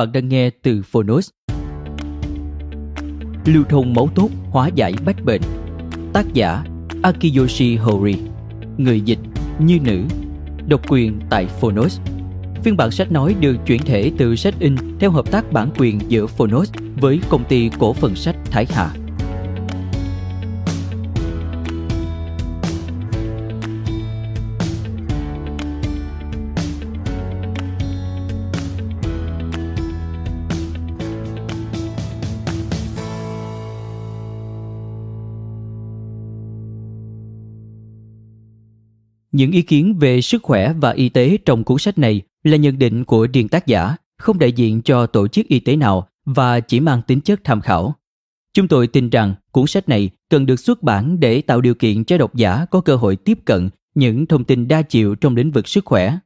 Bạn đang nghe từ Phonos. Lưu thông máu tốt, hóa giải bách bệnh. Tác giả, Akiyoshi Hori. Người dịch, Như Nữ. Độc quyền tại Phonos. Phiên bản sách nói được chuyển thể từ sách in theo hợp tác bản quyền giữa Phonos với công ty cổ phần sách Thái Hà. Những ý kiến về sức khỏe và y tế trong cuốn sách này là nhận định của riêng tác giả, không đại diện cho tổ chức y tế nào và chỉ mang tính chất tham khảo. Chúng tôi tin rằng cuốn sách này cần được xuất bản để tạo điều kiện cho độc giả có cơ hội tiếp cận những thông tin đa chiều trong lĩnh vực sức khỏe.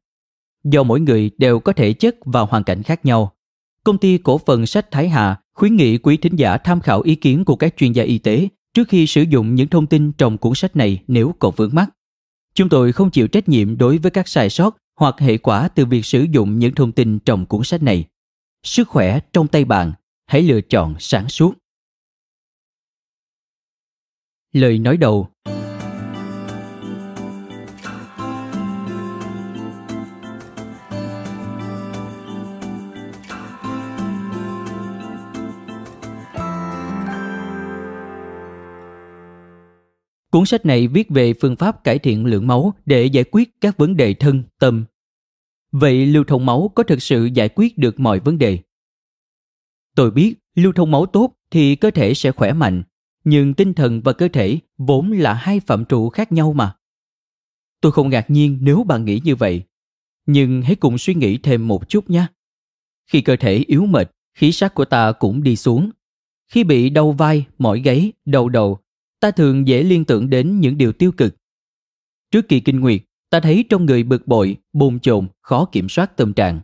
Do mỗi người đều có thể chất và hoàn cảnh khác nhau, công ty cổ phần sách Thái Hà khuyến nghị quý thính giả tham khảo ý kiến của các chuyên gia y tế trước khi sử dụng những thông tin trong cuốn sách này nếu còn vướng mắc. Chúng tôi không chịu trách nhiệm đối với các sai sót hoặc hệ quả từ việc sử dụng những thông tin trong cuốn sách này. Sức khỏe trong tay bạn, hãy lựa chọn sáng suốt. Lời nói đầu Cuốn sách này viết về phương pháp cải thiện lượng máu để giải quyết các vấn đề thân, tâm. Vậy lưu thông máu có thực sự giải quyết được mọi vấn đề? Tôi biết lưu thông máu tốt thì cơ thể sẽ khỏe mạnh, nhưng tinh thần và cơ thể vốn là hai phạm trụ khác nhau mà. Tôi không ngạc nhiên nếu bạn nghĩ như vậy, nhưng hãy cùng suy nghĩ thêm một chút nhé. Khi cơ thể yếu mệt, khí sắc của ta cũng đi xuống. Khi bị đau vai, mỏi gáy, đau đầu ta thường dễ liên tưởng đến những điều tiêu cực. Trước kỳ kinh nguyệt, ta thấy trong người bực bội, bồn chồn, khó kiểm soát tâm trạng.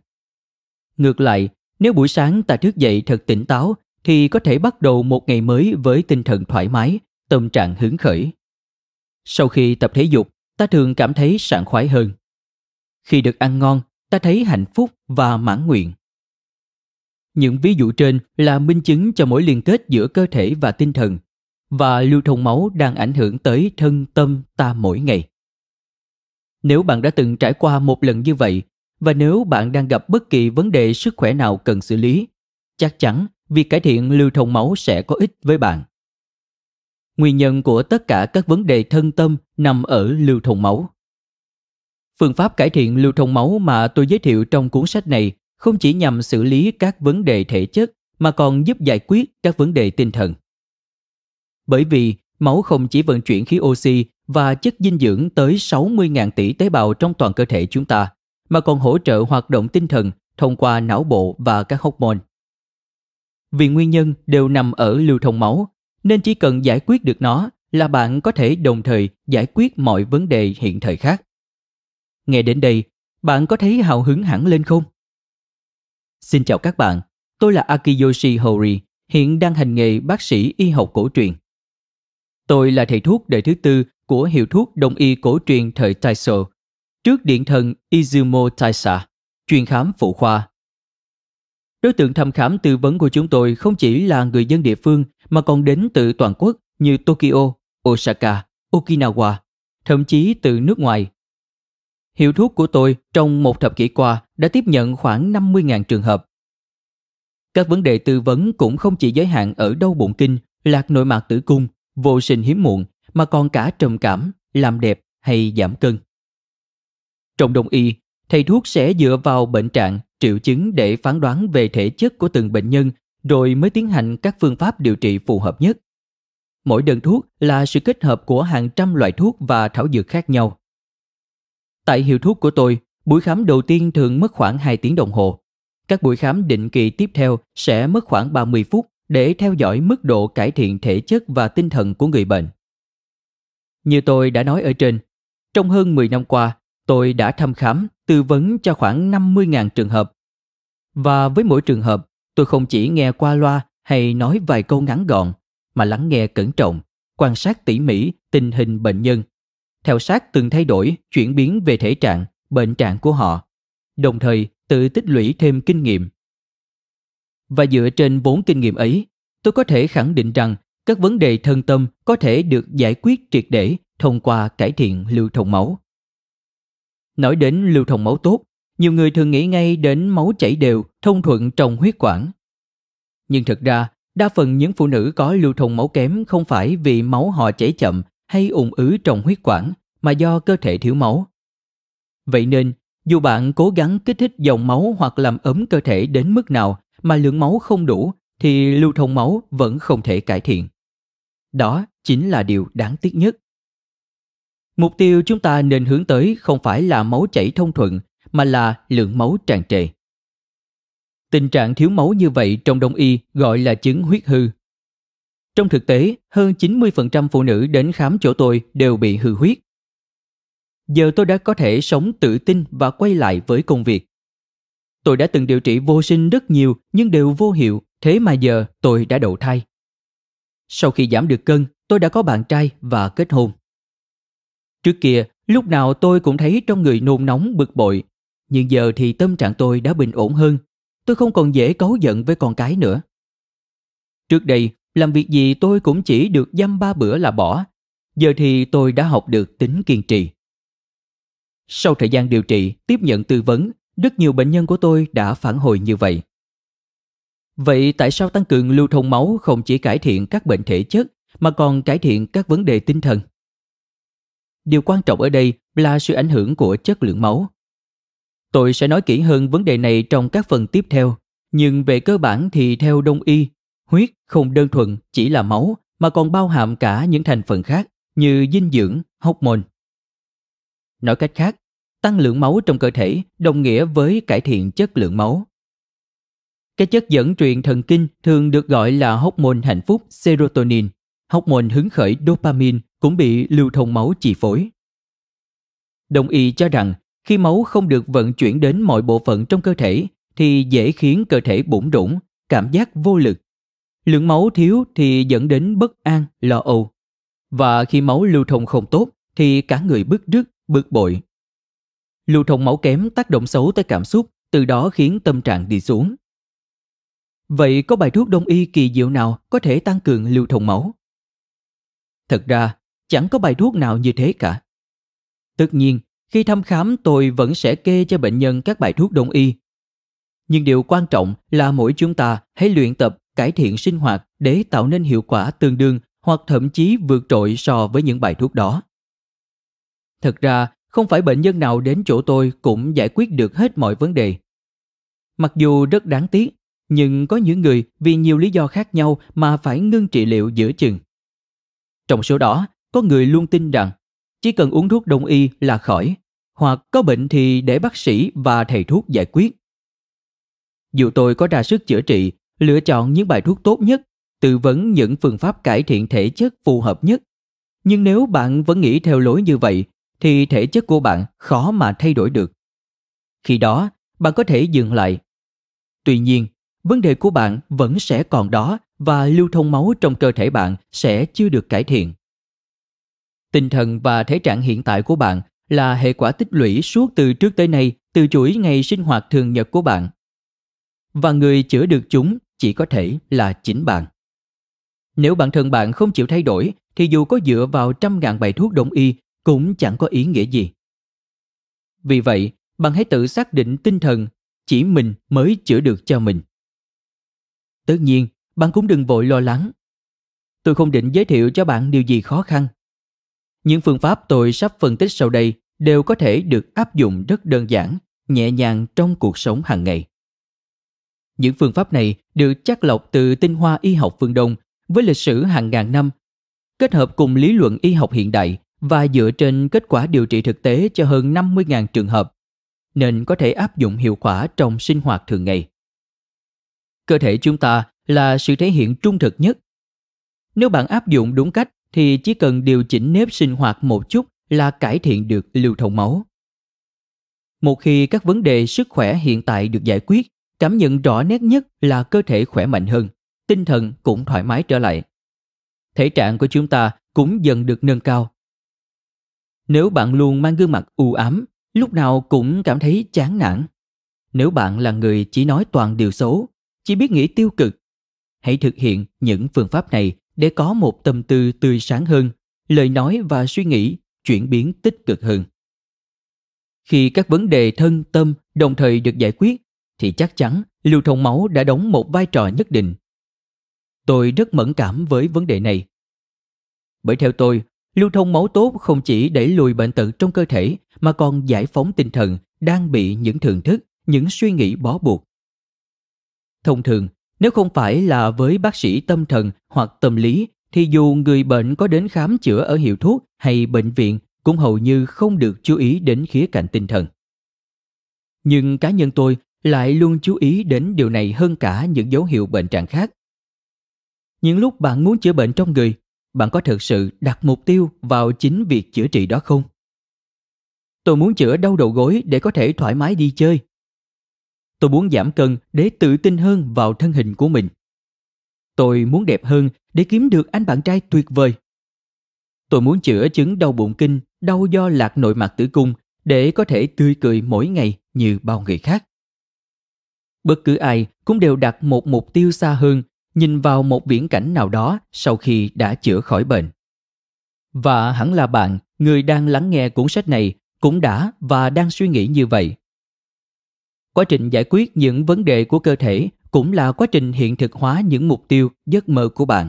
Ngược lại, nếu buổi sáng ta thức dậy thật tỉnh táo thì có thể bắt đầu một ngày mới với tinh thần thoải mái, tâm trạng hứng khởi. Sau khi tập thể dục, ta thường cảm thấy sảng khoái hơn. Khi được ăn ngon, ta thấy hạnh phúc và mãn nguyện. Những ví dụ trên là minh chứng cho mối liên kết giữa cơ thể và tinh thần và lưu thông máu đang ảnh hưởng tới thân tâm ta mỗi ngày. Nếu bạn đã từng trải qua một lần như vậy và nếu bạn đang gặp bất kỳ vấn đề sức khỏe nào cần xử lý, chắc chắn việc cải thiện lưu thông máu sẽ có ích với bạn. Nguyên nhân của tất cả các vấn đề thân tâm nằm ở lưu thông máu. Phương pháp cải thiện lưu thông máu mà tôi giới thiệu trong cuốn sách này không chỉ nhằm xử lý các vấn đề thể chất mà còn giúp giải quyết các vấn đề tinh thần bởi vì máu không chỉ vận chuyển khí oxy và chất dinh dưỡng tới 60.000 tỷ tế bào trong toàn cơ thể chúng ta, mà còn hỗ trợ hoạt động tinh thần thông qua não bộ và các hormone. Vì nguyên nhân đều nằm ở lưu thông máu, nên chỉ cần giải quyết được nó là bạn có thể đồng thời giải quyết mọi vấn đề hiện thời khác. Nghe đến đây, bạn có thấy hào hứng hẳn lên không? Xin chào các bạn, tôi là Akiyoshi Hori, hiện đang hành nghề bác sĩ y học cổ truyền. Tôi là thầy thuốc đời thứ tư của hiệu thuốc đông y cổ truyền thời Taiso, trước điện thần Izumo Taisa, chuyên khám phụ khoa. Đối tượng thăm khám tư vấn của chúng tôi không chỉ là người dân địa phương mà còn đến từ toàn quốc như Tokyo, Osaka, Okinawa, thậm chí từ nước ngoài. Hiệu thuốc của tôi trong một thập kỷ qua đã tiếp nhận khoảng 50.000 trường hợp. Các vấn đề tư vấn cũng không chỉ giới hạn ở đau bụng kinh, lạc nội mạc tử cung, vô sinh hiếm muộn mà còn cả trầm cảm, làm đẹp hay giảm cân. Trong đông y, thầy thuốc sẽ dựa vào bệnh trạng, triệu chứng để phán đoán về thể chất của từng bệnh nhân rồi mới tiến hành các phương pháp điều trị phù hợp nhất. Mỗi đơn thuốc là sự kết hợp của hàng trăm loại thuốc và thảo dược khác nhau. Tại hiệu thuốc của tôi, buổi khám đầu tiên thường mất khoảng 2 tiếng đồng hồ. Các buổi khám định kỳ tiếp theo sẽ mất khoảng 30 phút để theo dõi mức độ cải thiện thể chất và tinh thần của người bệnh. Như tôi đã nói ở trên, trong hơn 10 năm qua, tôi đã thăm khám, tư vấn cho khoảng 50.000 trường hợp. Và với mỗi trường hợp, tôi không chỉ nghe qua loa hay nói vài câu ngắn gọn, mà lắng nghe cẩn trọng, quan sát tỉ mỉ tình hình bệnh nhân, theo sát từng thay đổi, chuyển biến về thể trạng, bệnh trạng của họ, đồng thời tự tích lũy thêm kinh nghiệm. Và dựa trên vốn kinh nghiệm ấy, tôi có thể khẳng định rằng các vấn đề thân tâm có thể được giải quyết triệt để thông qua cải thiện lưu thông máu. Nói đến lưu thông máu tốt, nhiều người thường nghĩ ngay đến máu chảy đều, thông thuận trong huyết quản. Nhưng thực ra, đa phần những phụ nữ có lưu thông máu kém không phải vì máu họ chảy chậm hay ùn ứ trong huyết quản, mà do cơ thể thiếu máu. Vậy nên, dù bạn cố gắng kích thích dòng máu hoặc làm ấm cơ thể đến mức nào mà lượng máu không đủ thì lưu thông máu vẫn không thể cải thiện. Đó chính là điều đáng tiếc nhất. Mục tiêu chúng ta nên hướng tới không phải là máu chảy thông thuận mà là lượng máu tràn trề. Tình trạng thiếu máu như vậy trong đông y gọi là chứng huyết hư. Trong thực tế, hơn 90% phụ nữ đến khám chỗ tôi đều bị hư huyết. Giờ tôi đã có thể sống tự tin và quay lại với công việc. Tôi đã từng điều trị vô sinh rất nhiều nhưng đều vô hiệu, thế mà giờ tôi đã đậu thai. Sau khi giảm được cân, tôi đã có bạn trai và kết hôn. Trước kia, lúc nào tôi cũng thấy trong người nôn nóng bực bội, nhưng giờ thì tâm trạng tôi đã bình ổn hơn. Tôi không còn dễ cáu giận với con cái nữa. Trước đây, làm việc gì tôi cũng chỉ được dăm ba bữa là bỏ. Giờ thì tôi đã học được tính kiên trì. Sau thời gian điều trị, tiếp nhận tư vấn, rất nhiều bệnh nhân của tôi đã phản hồi như vậy. Vậy tại sao tăng cường lưu thông máu không chỉ cải thiện các bệnh thể chất mà còn cải thiện các vấn đề tinh thần? Điều quan trọng ở đây là sự ảnh hưởng của chất lượng máu. Tôi sẽ nói kỹ hơn vấn đề này trong các phần tiếp theo, nhưng về cơ bản thì theo đông y, huyết không đơn thuần chỉ là máu mà còn bao hàm cả những thành phần khác như dinh dưỡng, hormone. Nói cách khác, tăng lượng máu trong cơ thể đồng nghĩa với cải thiện chất lượng máu. Cái chất dẫn truyền thần kinh thường được gọi là hormone hạnh phúc serotonin, hormone hứng khởi dopamine cũng bị lưu thông máu chi phối. Đồng y cho rằng khi máu không được vận chuyển đến mọi bộ phận trong cơ thể thì dễ khiến cơ thể bủn rủn, cảm giác vô lực. Lượng máu thiếu thì dẫn đến bất an, lo âu. Và khi máu lưu thông không tốt thì cả người bức rứt, bực bội. Lưu thông máu kém tác động xấu tới cảm xúc, từ đó khiến tâm trạng đi xuống. Vậy có bài thuốc đông y kỳ diệu nào có thể tăng cường lưu thông máu? Thật ra, chẳng có bài thuốc nào như thế cả. Tất nhiên, khi thăm khám tôi vẫn sẽ kê cho bệnh nhân các bài thuốc đông y. Nhưng điều quan trọng là mỗi chúng ta hãy luyện tập cải thiện sinh hoạt để tạo nên hiệu quả tương đương hoặc thậm chí vượt trội so với những bài thuốc đó. Thật ra, không phải bệnh nhân nào đến chỗ tôi cũng giải quyết được hết mọi vấn đề. Mặc dù rất đáng tiếc, nhưng có những người vì nhiều lý do khác nhau mà phải ngưng trị liệu giữa chừng. Trong số đó, có người luôn tin rằng chỉ cần uống thuốc đông y là khỏi, hoặc có bệnh thì để bác sĩ và thầy thuốc giải quyết. Dù tôi có ra sức chữa trị, lựa chọn những bài thuốc tốt nhất, tư vấn những phương pháp cải thiện thể chất phù hợp nhất, nhưng nếu bạn vẫn nghĩ theo lối như vậy thì thể chất của bạn khó mà thay đổi được. Khi đó, bạn có thể dừng lại. Tuy nhiên, vấn đề của bạn vẫn sẽ còn đó và lưu thông máu trong cơ thể bạn sẽ chưa được cải thiện. Tinh thần và thể trạng hiện tại của bạn là hệ quả tích lũy suốt từ trước tới nay từ chuỗi ngày sinh hoạt thường nhật của bạn. và người chữa được chúng chỉ có thể là chính bạn. Nếu bản thân bạn không chịu thay đổi thì dù có dựa vào trăm ngàn bài thuốc đông y cũng chẳng có ý nghĩa gì. Vì vậy, bạn hãy tự xác định tinh thần chỉ mình mới chữa được cho mình. Tất nhiên, bạn cũng đừng vội lo lắng. Tôi không định giới thiệu cho bạn điều gì khó khăn. Những phương pháp tôi sắp phân tích sau đây đều có thể được áp dụng rất đơn giản, nhẹ nhàng trong cuộc sống hàng ngày. Những phương pháp này được chắc lọc từ tinh hoa y học phương Đông với lịch sử hàng ngàn năm, kết hợp cùng lý luận y học hiện đại và dựa trên kết quả điều trị thực tế cho hơn 50.000 trường hợp, nên có thể áp dụng hiệu quả trong sinh hoạt thường ngày. Cơ thể chúng ta là sự thể hiện trung thực nhất. Nếu bạn áp dụng đúng cách thì chỉ cần điều chỉnh nếp sinh hoạt một chút là cải thiện được lưu thông máu. Một khi các vấn đề sức khỏe hiện tại được giải quyết, cảm nhận rõ nét nhất là cơ thể khỏe mạnh hơn, tinh thần cũng thoải mái trở lại. Thể trạng của chúng ta cũng dần được nâng cao. Nếu bạn luôn mang gương mặt u ám, lúc nào cũng cảm thấy chán nản. Nếu bạn là người chỉ nói toàn điều xấu, chỉ biết nghĩ tiêu cực, hãy thực hiện những phương pháp này để có một tâm tư tươi sáng hơn, lời nói và suy nghĩ chuyển biến tích cực hơn. Khi các vấn đề thân tâm đồng thời được giải quyết thì chắc chắn lưu thông máu đã đóng một vai trò nhất định. Tôi rất mẫn cảm với vấn đề này. Bởi theo tôi, lưu thông máu tốt không chỉ đẩy lùi bệnh tật trong cơ thể mà còn giải phóng tinh thần đang bị những thường thức, những suy nghĩ bó buộc. Thông thường, nếu không phải là với bác sĩ tâm thần hoặc tâm lý thì dù người bệnh có đến khám chữa ở hiệu thuốc hay bệnh viện cũng hầu như không được chú ý đến khía cạnh tinh thần. Nhưng cá nhân tôi lại luôn chú ý đến điều này hơn cả những dấu hiệu bệnh trạng khác. Những lúc bạn muốn chữa bệnh trong người, bạn có thực sự đặt mục tiêu vào chính việc chữa trị đó không? Tôi muốn chữa đau đầu gối để có thể thoải mái đi chơi. Tôi muốn giảm cân để tự tin hơn vào thân hình của mình. Tôi muốn đẹp hơn để kiếm được anh bạn trai tuyệt vời. Tôi muốn chữa chứng đau bụng kinh, đau do lạc nội mạc tử cung để có thể tươi cười mỗi ngày như bao người khác. Bất cứ ai cũng đều đặt một mục tiêu xa hơn, nhìn vào một viễn cảnh nào đó sau khi đã chữa khỏi bệnh. Và hẳn là bạn, người đang lắng nghe cuốn sách này, cũng đã và đang suy nghĩ như vậy. Quá trình giải quyết những vấn đề của cơ thể cũng là quá trình hiện thực hóa những mục tiêu, giấc mơ của bạn.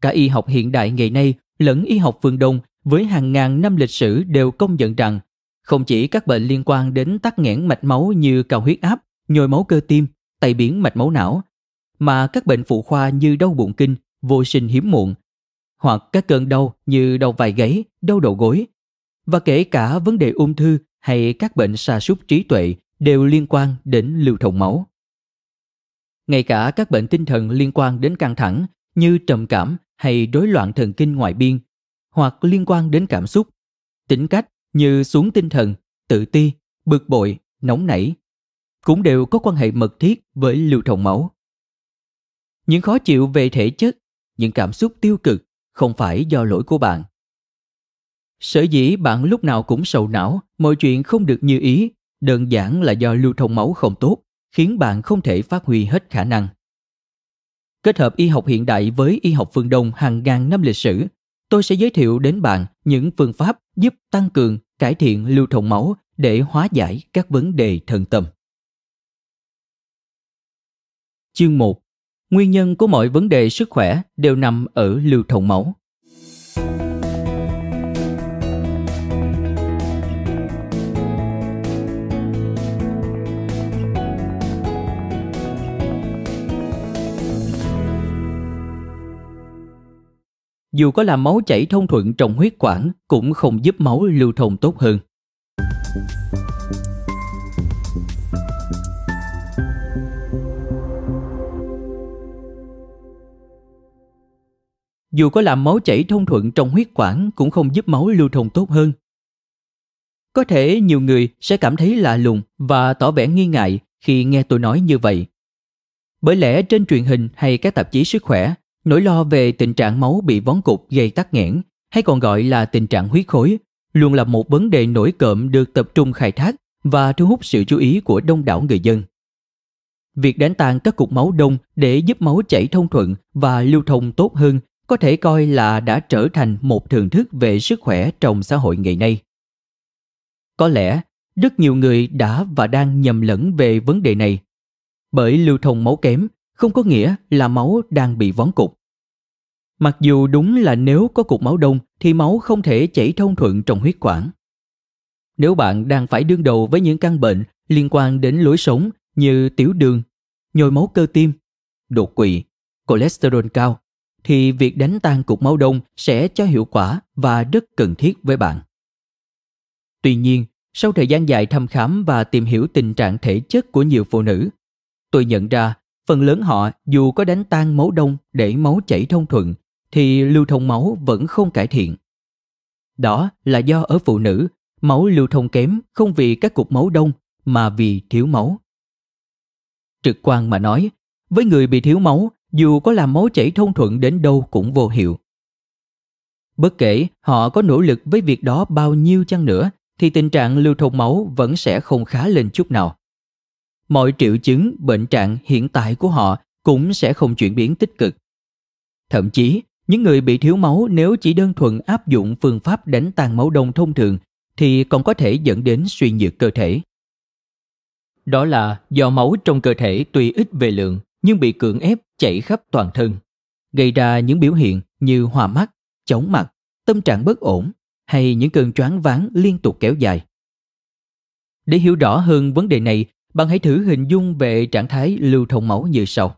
Cả y học hiện đại ngày nay lẫn y học phương Đông với hàng ngàn năm lịch sử đều công nhận rằng không chỉ các bệnh liên quan đến tắc nghẽn mạch máu như cao huyết áp, nhồi máu cơ tim, tay biến mạch máu não, mà các bệnh phụ khoa như đau bụng kinh, vô sinh hiếm muộn, hoặc các cơn đau như đau vai gáy, đau đầu gối, và kể cả vấn đề ung thư hay các bệnh sa sút trí tuệ đều liên quan đến lưu thông máu. Ngay cả các bệnh tinh thần liên quan đến căng thẳng như trầm cảm hay rối loạn thần kinh ngoại biên hoặc liên quan đến cảm xúc, tính cách như xuống tinh thần, tự ti, bực bội, nóng nảy cũng đều có quan hệ mật thiết với lưu thông máu. Những khó chịu về thể chất, những cảm xúc tiêu cực không phải do lỗi của bạn. Sở dĩ bạn lúc nào cũng sầu não, mọi chuyện không được như ý, đơn giản là do lưu thông máu không tốt, khiến bạn không thể phát huy hết khả năng. Kết hợp y học hiện đại với y học phương Đông hàng ngàn năm lịch sử, tôi sẽ giới thiệu đến bạn những phương pháp giúp tăng cường, cải thiện lưu thông máu để hóa giải các vấn đề thần tâm. Chương 1. Nguyên nhân của mọi vấn đề sức khỏe đều nằm ở lưu thông máu. dù có làm máu chảy thông thuận trong huyết quản, cũng không giúp máu lưu thông tốt hơn. Dù có làm máu chảy thông thuận trong huyết quản cũng không giúp máu lưu thông tốt hơn. Có thể nhiều người sẽ cảm thấy lạ lùng và tỏ vẻ nghi ngại khi nghe tôi nói như vậy. Bởi lẽ trên truyền hình hay các tạp chí sức khỏe Nỗi lo về tình trạng máu bị vón cục gây tắc nghẽn, hay còn gọi là tình trạng huyết khối, luôn là một vấn đề nổi cộm được tập trung khai thác và thu hút sự chú ý của đông đảo người dân. Việc đánh tan các cục máu đông để giúp máu chảy thông thuận và lưu thông tốt hơn có thể coi là đã trở thành một thường thức về sức khỏe trong xã hội ngày nay. Có lẽ rất nhiều người đã và đang nhầm lẫn về vấn đề này. Bởi lưu thông máu kém không có nghĩa là máu đang bị vón cục. Mặc dù đúng là nếu có cục máu đông thì máu không thể chảy thông thuận trong huyết quản. Nếu bạn đang phải đương đầu với những căn bệnh liên quan đến lối sống như tiểu đường, nhồi máu cơ tim, đột quỵ, cholesterol cao, thì việc đánh tan cục máu đông sẽ cho hiệu quả và rất cần thiết với bạn. Tuy nhiên, sau thời gian dài thăm khám và tìm hiểu tình trạng thể chất của nhiều phụ nữ, tôi nhận ra phần lớn họ dù có đánh tan máu đông để máu chảy thông thuận thì lưu thông máu vẫn không cải thiện. Đó là do ở phụ nữ, máu lưu thông kém không vì các cục máu đông mà vì thiếu máu. Trực quan mà nói, với người bị thiếu máu, dù có làm máu chảy thông thuận đến đâu cũng vô hiệu. Bất kể họ có nỗ lực với việc đó bao nhiêu chăng nữa thì tình trạng lưu thông máu vẫn sẽ không khá lên chút nào. Mọi triệu chứng, bệnh trạng hiện tại của họ cũng sẽ không chuyển biến tích cực. Thậm chí, những người bị thiếu máu nếu chỉ đơn thuần áp dụng phương pháp đánh tan máu đông thông thường thì còn có thể dẫn đến suy nhược cơ thể. Đó là do máu trong cơ thể tuy ít về lượng nhưng bị cưỡng ép chảy khắp toàn thân, gây ra những biểu hiện như hoa mắt, chóng mặt, tâm trạng bất ổn hay những cơn choáng váng liên tục kéo dài. Để hiểu rõ hơn vấn đề này, bạn hãy thử hình dung về trạng thái lưu thông máu như sau.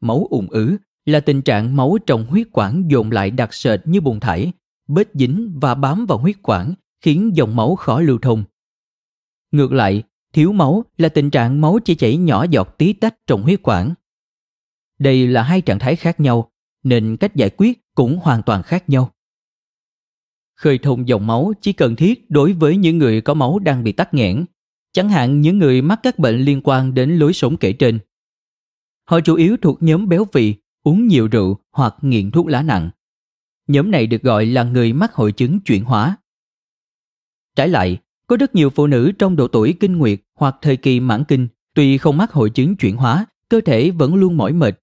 Máu ùn ứ là tình trạng máu trong huyết quản dồn lại đặc sệt như bùn thải, bết dính và bám vào huyết quản khiến dòng máu khó lưu thông. Ngược lại, thiếu máu là tình trạng máu chỉ chảy nhỏ giọt tí tách trong huyết quản. Đây là hai trạng thái khác nhau, nên cách giải quyết cũng hoàn toàn khác nhau. Khơi thông dòng máu chỉ cần thiết đối với những người có máu đang bị tắc nghẽn, chẳng hạn những người mắc các bệnh liên quan đến lối sống kể trên. Họ chủ yếu thuộc nhóm béo phì, uống nhiều rượu hoặc nghiện thuốc lá nặng. Nhóm này được gọi là người mắc hội chứng chuyển hóa. Trái lại, có rất nhiều phụ nữ trong độ tuổi kinh nguyệt hoặc thời kỳ mãn kinh, tuy không mắc hội chứng chuyển hóa, cơ thể vẫn luôn mỏi mệt.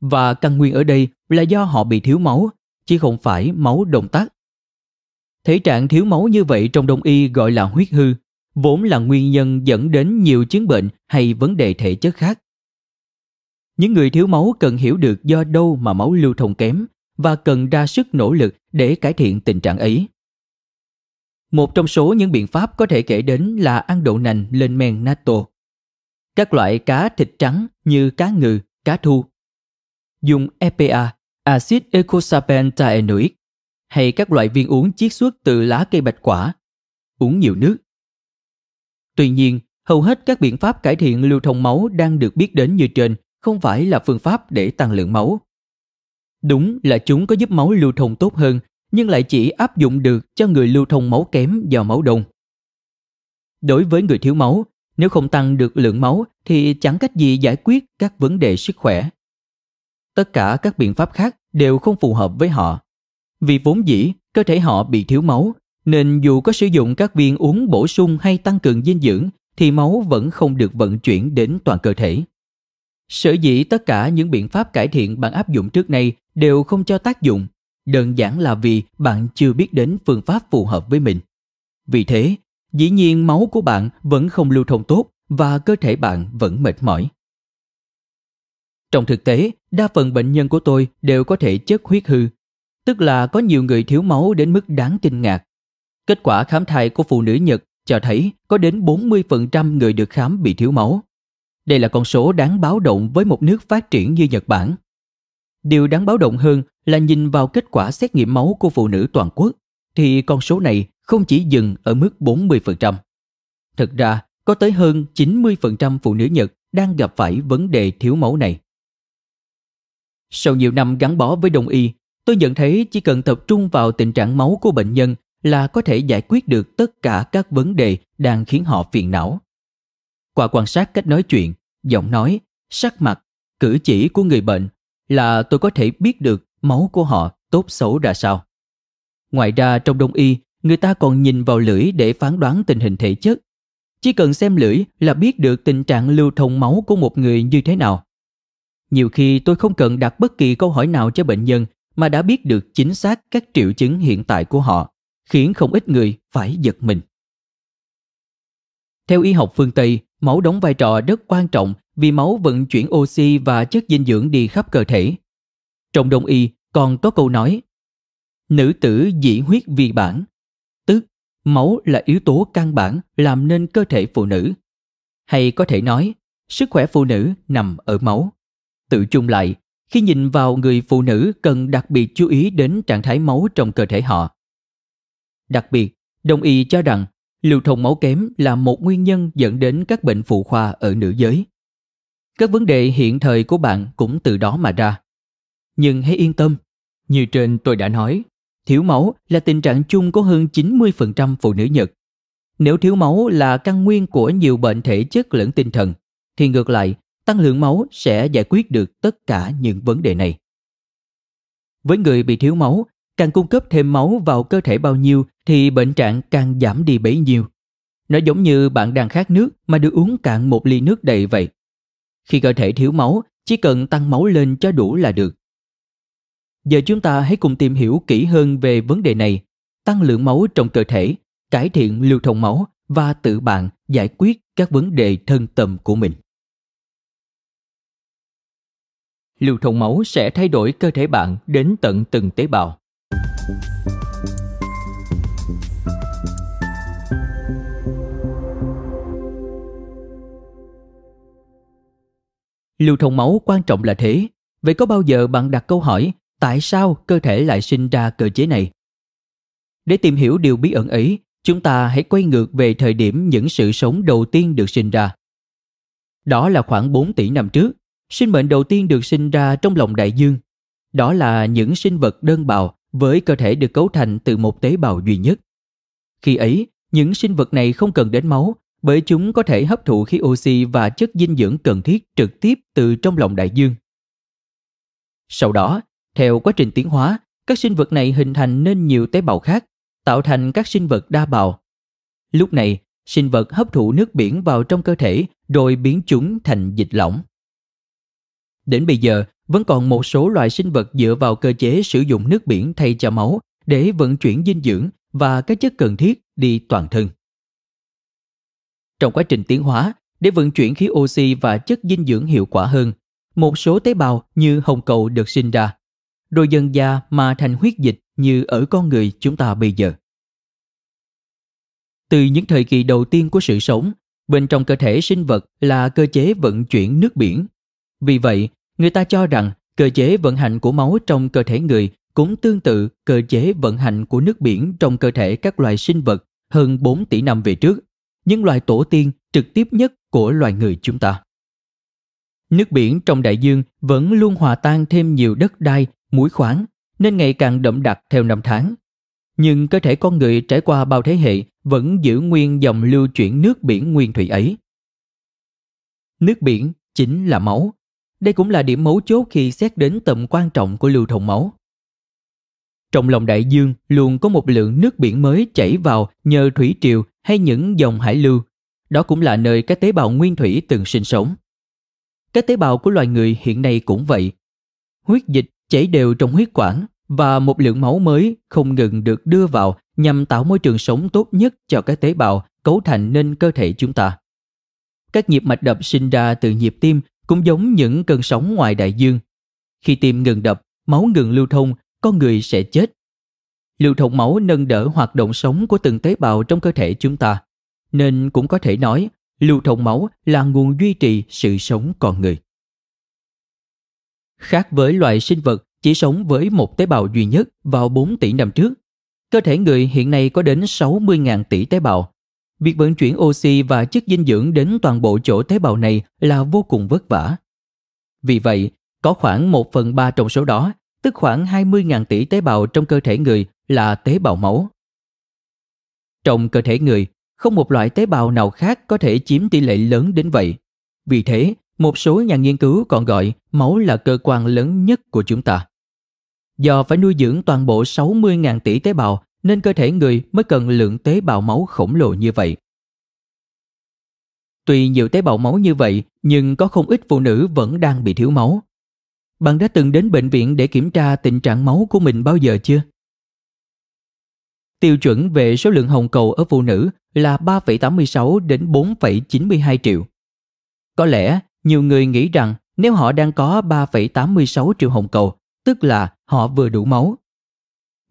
Và căn nguyên ở đây là do họ bị thiếu máu, chứ không phải máu động tắc. Thể trạng thiếu máu như vậy trong đông y gọi là huyết hư, vốn là nguyên nhân dẫn đến nhiều chứng bệnh hay vấn đề thể chất khác. Những người thiếu máu cần hiểu được do đâu mà máu lưu thông kém và cần ra sức nỗ lực để cải thiện tình trạng ấy. Một trong số những biện pháp có thể kể đến là ăn đậu nành lên men natto. Các loại cá thịt trắng như cá ngừ, cá thu. Dùng EPA, axit eicosapentaenoic, hay các loại viên uống chiết xuất từ lá cây bạch quả. Uống nhiều nước. Tuy nhiên, hầu hết các biện pháp cải thiện lưu thông máu đang được biết đến như trên không phải là phương pháp để tăng lượng máu. Đúng là chúng có giúp máu lưu thông tốt hơn, nhưng lại chỉ áp dụng được cho người lưu thông máu kém do máu đông. Đối với người thiếu máu, nếu không tăng được lượng máu thì chẳng cách gì giải quyết các vấn đề sức khỏe. Tất cả các biện pháp khác đều không phù hợp với họ. Vì vốn dĩ cơ thể họ bị thiếu máu, nên dù có sử dụng các viên uống bổ sung hay tăng cường dinh dưỡng thì máu vẫn không được vận chuyển đến toàn cơ thể. Sở dĩ tất cả những biện pháp cải thiện bạn áp dụng trước nay đều không cho tác dụng, đơn giản là vì bạn chưa biết đến phương pháp phù hợp với mình. Vì thế, dĩ nhiên máu của bạn vẫn không lưu thông tốt và cơ thể bạn vẫn mệt mỏi. Trong thực tế, đa phần bệnh nhân của tôi đều có thể chất huyết hư, tức là có nhiều người thiếu máu đến mức đáng kinh ngạc. Kết quả khám thai của phụ nữ Nhật cho thấy có đến 40% người được khám bị thiếu máu. Đây là con số đáng báo động với một nước phát triển như Nhật Bản. Điều đáng báo động hơn là nhìn vào kết quả xét nghiệm máu của phụ nữ toàn quốc thì con số này không chỉ dừng ở mức 40%. Thực ra, có tới hơn 90% phụ nữ Nhật đang gặp phải vấn đề thiếu máu này. Sau nhiều năm gắn bó với đông y, tôi nhận thấy chỉ cần tập trung vào tình trạng máu của bệnh nhân là có thể giải quyết được tất cả các vấn đề đang khiến họ phiền não. Qua quan sát cách nói chuyện, giọng nói, sắc mặt, cử chỉ của người bệnh là tôi có thể biết được máu của họ tốt xấu ra sao. Ngoài ra trong đông y, người ta còn nhìn vào lưỡi để phán đoán tình hình thể chất. chỉ cần xem lưỡi là biết được tình trạng lưu thông máu của một người như thế nào. Nhiều khi tôi không cần đặt bất kỳ câu hỏi nào cho bệnh nhân mà đã biết được chính xác các triệu chứng hiện tại của họ, khiến không ít người phải giật mình. Theo y học phương Tây, máu đóng vai trò rất quan trọng vì máu vận chuyển oxy và chất dinh dưỡng đi khắp cơ thể. Trong đông y còn có câu nói Nữ tử dĩ huyết vi bản, tức máu là yếu tố căn bản làm nên cơ thể phụ nữ. Hay có thể nói, sức khỏe phụ nữ nằm ở máu. Tự chung lại, khi nhìn vào người phụ nữ cần đặc biệt chú ý đến trạng thái máu trong cơ thể họ. Đặc biệt, đông y cho rằng lưu thông máu kém là một nguyên nhân dẫn đến các bệnh phụ khoa ở nữ giới. Các vấn đề hiện thời của bạn cũng từ đó mà ra. Nhưng hãy yên tâm, như trên tôi đã nói, thiếu máu là tình trạng chung của hơn 90% phụ nữ Nhật. Nếu thiếu máu là căn nguyên của nhiều bệnh thể chất lẫn tinh thần, thì ngược lại, tăng lượng máu sẽ giải quyết được tất cả những vấn đề này. Với người bị thiếu máu, càng cung cấp thêm máu vào cơ thể bao nhiêu thì bệnh trạng càng giảm đi bấy nhiêu. Nó giống như bạn đang khát nước mà được uống cạn một ly nước đầy vậy. Khi cơ thể thiếu máu, chỉ cần tăng máu lên cho đủ là được. Giờ chúng ta hãy cùng tìm hiểu kỹ hơn về vấn đề này, tăng lượng máu trong cơ thể, cải thiện lưu thông máu và tự bạn giải quyết các vấn đề thân tâm của mình. Lưu thông máu sẽ thay đổi cơ thể bạn đến tận từng tế bào. Lưu thông máu quan trọng là thế. Vậy có bao giờ bạn đặt câu hỏi tại sao cơ thể lại sinh ra cơ chế này? Để tìm hiểu điều bí ẩn ấy, chúng ta hãy quay ngược về thời điểm những sự sống đầu tiên được sinh ra. Đó là khoảng 4 tỷ năm trước, sinh mệnh đầu tiên được sinh ra trong lòng đại dương. Đó là những sinh vật đơn bào với cơ thể được cấu thành từ một tế bào duy nhất. Khi ấy, những sinh vật này không cần đến máu bởi chúng có thể hấp thụ khí oxy và chất dinh dưỡng cần thiết trực tiếp từ trong lòng đại dương. Sau đó, theo quá trình tiến hóa, các sinh vật này hình thành nên nhiều tế bào khác, tạo thành các sinh vật đa bào. Lúc này, sinh vật hấp thụ nước biển vào trong cơ thể rồi biến chúng thành dịch lỏng. Đến bây giờ, vẫn còn một số loài sinh vật dựa vào cơ chế sử dụng nước biển thay cho máu để vận chuyển dinh dưỡng và các chất cần thiết đi toàn thân. Trong quá trình tiến hóa, để vận chuyển khí oxy và chất dinh dưỡng hiệu quả hơn, một số tế bào như hồng cầu được sinh ra, rồi dần già mà thành huyết dịch như ở con người chúng ta bây giờ. Từ những thời kỳ đầu tiên của sự sống, bên trong cơ thể sinh vật là cơ chế vận chuyển nước biển. Vì vậy, người ta cho rằng cơ chế vận hành của máu trong cơ thể người cũng tương tự cơ chế vận hành của nước biển trong cơ thể các loài sinh vật hơn 4 tỷ năm về trước những loài tổ tiên trực tiếp nhất của loài người chúng ta. Nước biển trong đại dương vẫn luôn hòa tan thêm nhiều đất đai, muối khoáng, nên ngày càng đậm đặc theo năm tháng. Nhưng cơ thể con người trải qua bao thế hệ vẫn giữ nguyên dòng lưu chuyển nước biển nguyên thủy ấy. Nước biển chính là máu. Đây cũng là điểm mấu chốt khi xét đến tầm quan trọng của lưu thông máu. Trong lòng đại dương luôn có một lượng nước biển mới chảy vào nhờ thủy triều hay những dòng hải lưu. Đó cũng là nơi các tế bào nguyên thủy từng sinh sống. Các tế bào của loài người hiện nay cũng vậy. Huyết dịch chảy đều trong huyết quản và một lượng máu mới không ngừng được đưa vào nhằm tạo môi trường sống tốt nhất cho các tế bào cấu thành nên cơ thể chúng ta. Các nhịp mạch đập sinh ra từ nhịp tim cũng giống những cơn sóng ngoài đại dương. Khi tim ngừng đập, máu ngừng lưu thông, con người sẽ chết lưu thông máu nâng đỡ hoạt động sống của từng tế bào trong cơ thể chúng ta, nên cũng có thể nói lưu thông máu là nguồn duy trì sự sống con người. Khác với loài sinh vật chỉ sống với một tế bào duy nhất vào 4 tỷ năm trước, cơ thể người hiện nay có đến 60.000 tỷ tế bào. Việc vận chuyển oxy và chất dinh dưỡng đến toàn bộ chỗ tế bào này là vô cùng vất vả. Vì vậy, có khoảng 1 phần 3 trong số đó, tức khoảng 20.000 tỷ tế bào trong cơ thể người là tế bào máu. Trong cơ thể người, không một loại tế bào nào khác có thể chiếm tỷ lệ lớn đến vậy. Vì thế, một số nhà nghiên cứu còn gọi máu là cơ quan lớn nhất của chúng ta. Do phải nuôi dưỡng toàn bộ 60.000 tỷ tế bào nên cơ thể người mới cần lượng tế bào máu khổng lồ như vậy. Tuy nhiều tế bào máu như vậy, nhưng có không ít phụ nữ vẫn đang bị thiếu máu. Bạn đã từng đến bệnh viện để kiểm tra tình trạng máu của mình bao giờ chưa? Tiêu chuẩn về số lượng hồng cầu ở phụ nữ là 3,86 đến 4,92 triệu. Có lẽ nhiều người nghĩ rằng nếu họ đang có 3,86 triệu hồng cầu, tức là họ vừa đủ máu.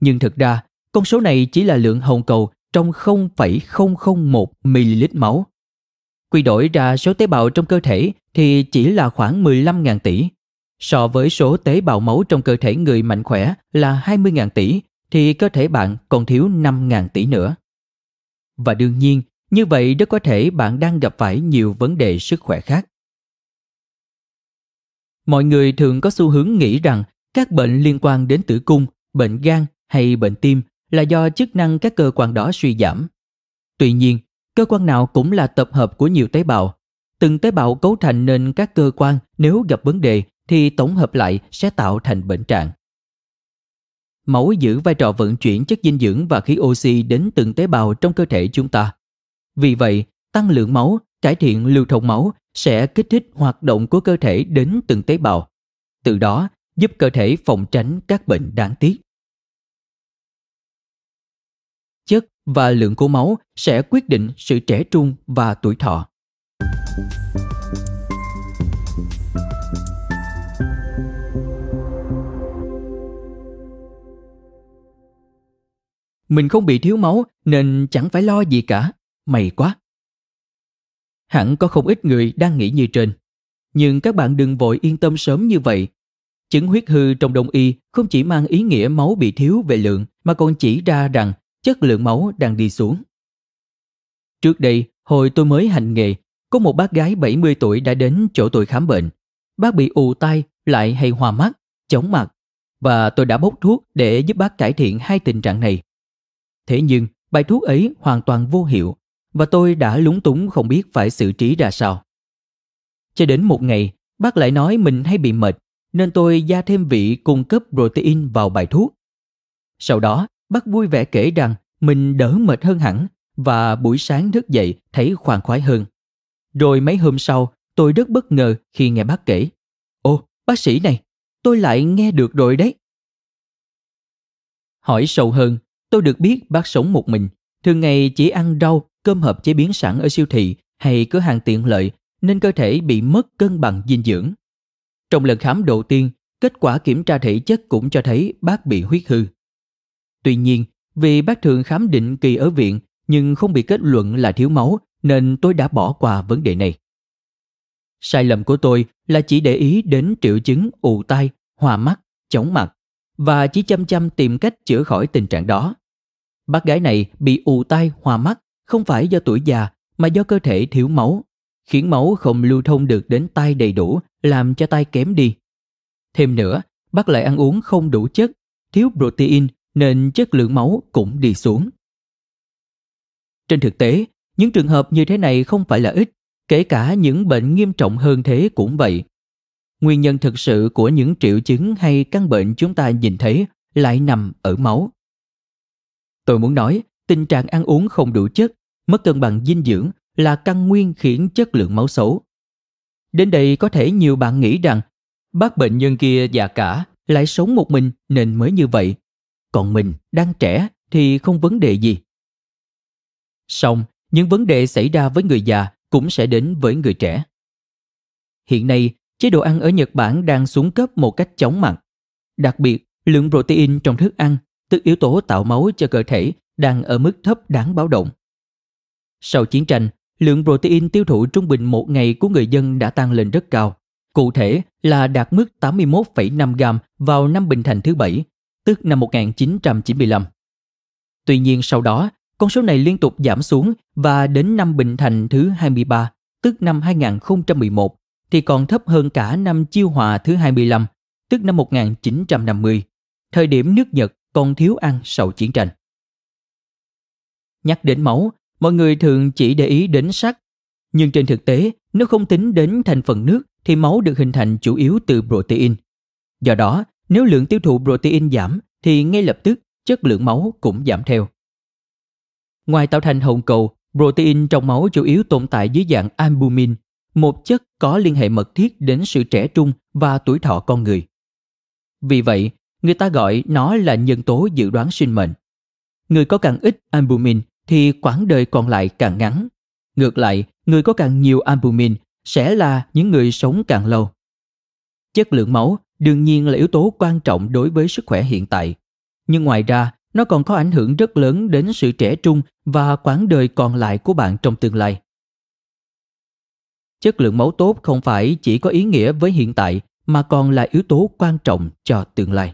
Nhưng thực ra, con số này chỉ là lượng hồng cầu trong 0,001 ml máu. Quy đổi ra số tế bào trong cơ thể thì chỉ là khoảng 15.000 tỷ. So với số tế bào máu trong cơ thể người mạnh khỏe là 20.000 tỷ thì cơ thể bạn còn thiếu 5.000 tỷ nữa. Và đương nhiên, như vậy rất có thể bạn đang gặp phải nhiều vấn đề sức khỏe khác. Mọi người thường có xu hướng nghĩ rằng các bệnh liên quan đến tử cung, bệnh gan hay bệnh tim là do chức năng các cơ quan đó suy giảm. Tuy nhiên, cơ quan nào cũng là tập hợp của nhiều tế bào. Từng tế bào cấu thành nên các cơ quan nếu gặp vấn đề thì tổng hợp lại sẽ tạo thành bệnh trạng. Máu giữ vai trò vận chuyển chất dinh dưỡng và khí oxy đến từng tế bào trong cơ thể chúng ta. Vì vậy, tăng lượng máu, cải thiện lưu thông máu sẽ kích thích hoạt động của cơ thể đến từng tế bào. Từ đó, giúp cơ thể phòng tránh các bệnh đáng tiếc. Chất và lượng của máu sẽ quyết định sự trẻ trung và tuổi thọ. Mình không bị thiếu máu nên chẳng phải lo gì cả. May quá. Hẳn có không ít người đang nghĩ như trên. Nhưng các bạn đừng vội yên tâm sớm như vậy. Chứng huyết hư trong đông y không chỉ mang ý nghĩa máu bị thiếu về lượng mà còn chỉ ra rằng chất lượng máu đang đi xuống. Trước đây, hồi tôi mới hành nghề, có một bác gái 70 tuổi đã đến chỗ tôi khám bệnh. Bác bị ù tai, lại hay hoa mắt, chóng mặt và tôi đã bốc thuốc để giúp bác cải thiện hai tình trạng này. Thế nhưng, bài thuốc ấy hoàn toàn vô hiệu và tôi đã lúng túng không biết phải xử trí ra sao. Cho đến một ngày, bác lại nói mình hay bị mệt, nên tôi gia thêm vị cung cấp protein vào bài thuốc. Sau đó, bác vui vẻ kể rằng mình đỡ mệt hơn hẳn và buổi sáng thức dậy thấy khoan khoái hơn. Rồi mấy hôm sau, tôi rất bất ngờ khi nghe bác kể. ô bác sĩ này, tôi lại nghe được rồi đấy. Hỏi sâu hơn, tôi được biết bác sống một mình, thường ngày chỉ ăn rau, cơm hộp chế biến sẵn ở siêu thị hay cửa hàng tiện lợi nên cơ thể bị mất cân bằng dinh dưỡng. Trong lần khám đầu tiên, kết quả kiểm tra thể chất cũng cho thấy bác bị huyết hư. Tuy nhiên, vì bác thường khám định kỳ ở viện nhưng không bị kết luận là thiếu máu nên tôi đã bỏ qua vấn đề này. Sai lầm của tôi là chỉ để ý đến triệu chứng ù tai, hoa mắt, chóng mặt và chỉ chăm chăm tìm cách chữa khỏi tình trạng đó. Bác gái này bị ù tai, hoa mắt không phải do tuổi già mà do cơ thể thiếu máu, khiến máu không lưu thông được đến tay đầy đủ làm cho tay kém đi. Thêm nữa, bác lại ăn uống không đủ chất, thiếu protein nên chất lượng máu cũng đi xuống. Trên thực tế, những trường hợp như thế này không phải là ít, kể cả những bệnh nghiêm trọng hơn thế cũng vậy. Nguyên nhân thực sự của những triệu chứng hay căn bệnh chúng ta nhìn thấy lại nằm ở máu. Tôi muốn nói, tình trạng ăn uống không đủ chất, mất cân bằng dinh dưỡng là căn nguyên khiến chất lượng máu xấu. Đến đây có thể nhiều bạn nghĩ rằng bác bệnh nhân kia già cả lại sống một mình nên mới như vậy còn mình đang trẻ thì không vấn đề gì. Song, những vấn đề xảy ra với người già cũng sẽ đến với người trẻ. Hiện nay, chế độ ăn ở Nhật Bản đang xuống cấp một cách chóng mặt. Đặc biệt, lượng protein trong thức ăn, tức yếu tố tạo máu cho cơ thể, đang ở mức thấp đáng báo động. Sau chiến tranh, lượng protein tiêu thụ trung bình một ngày của người dân đã tăng lên rất cao. Cụ thể là đạt mức 81,5 gram vào năm Bình Thành thứ bảy tức năm 1995. Tuy nhiên sau đó, con số này liên tục giảm xuống và đến năm Bình Thành thứ 23, tức năm 2011, thì còn thấp hơn cả năm Chiêu Hòa thứ 25, tức năm 1950, thời điểm nước Nhật còn thiếu ăn sau chiến tranh. Nhắc đến máu, mọi người thường chỉ để ý đến sắt, nhưng trên thực tế, nếu không tính đến thành phần nước thì máu được hình thành chủ yếu từ protein. Do đó, nếu lượng tiêu thụ protein giảm thì ngay lập tức chất lượng máu cũng giảm theo. Ngoài tạo thành hồng cầu Protein trong máu chủ yếu tồn tại dưới dạng albumin, một chất có liên hệ mật thiết đến sự trẻ trung và tuổi thọ con người. Vì vậy, người ta gọi nó là nhân tố dự đoán sinh mệnh. Người có càng ít albumin thì quãng đời còn lại càng ngắn. Ngược lại, người có càng nhiều albumin sẽ là những người sống càng lâu. Chất lượng máu đương nhiên là yếu tố quan trọng đối với sức khỏe hiện tại. Nhưng ngoài ra, nó còn có ảnh hưởng rất lớn đến sự trẻ trung và quãng đời còn lại của bạn trong tương lai. Chất lượng máu tốt không phải chỉ có ý nghĩa với hiện tại mà còn là yếu tố quan trọng cho tương lai.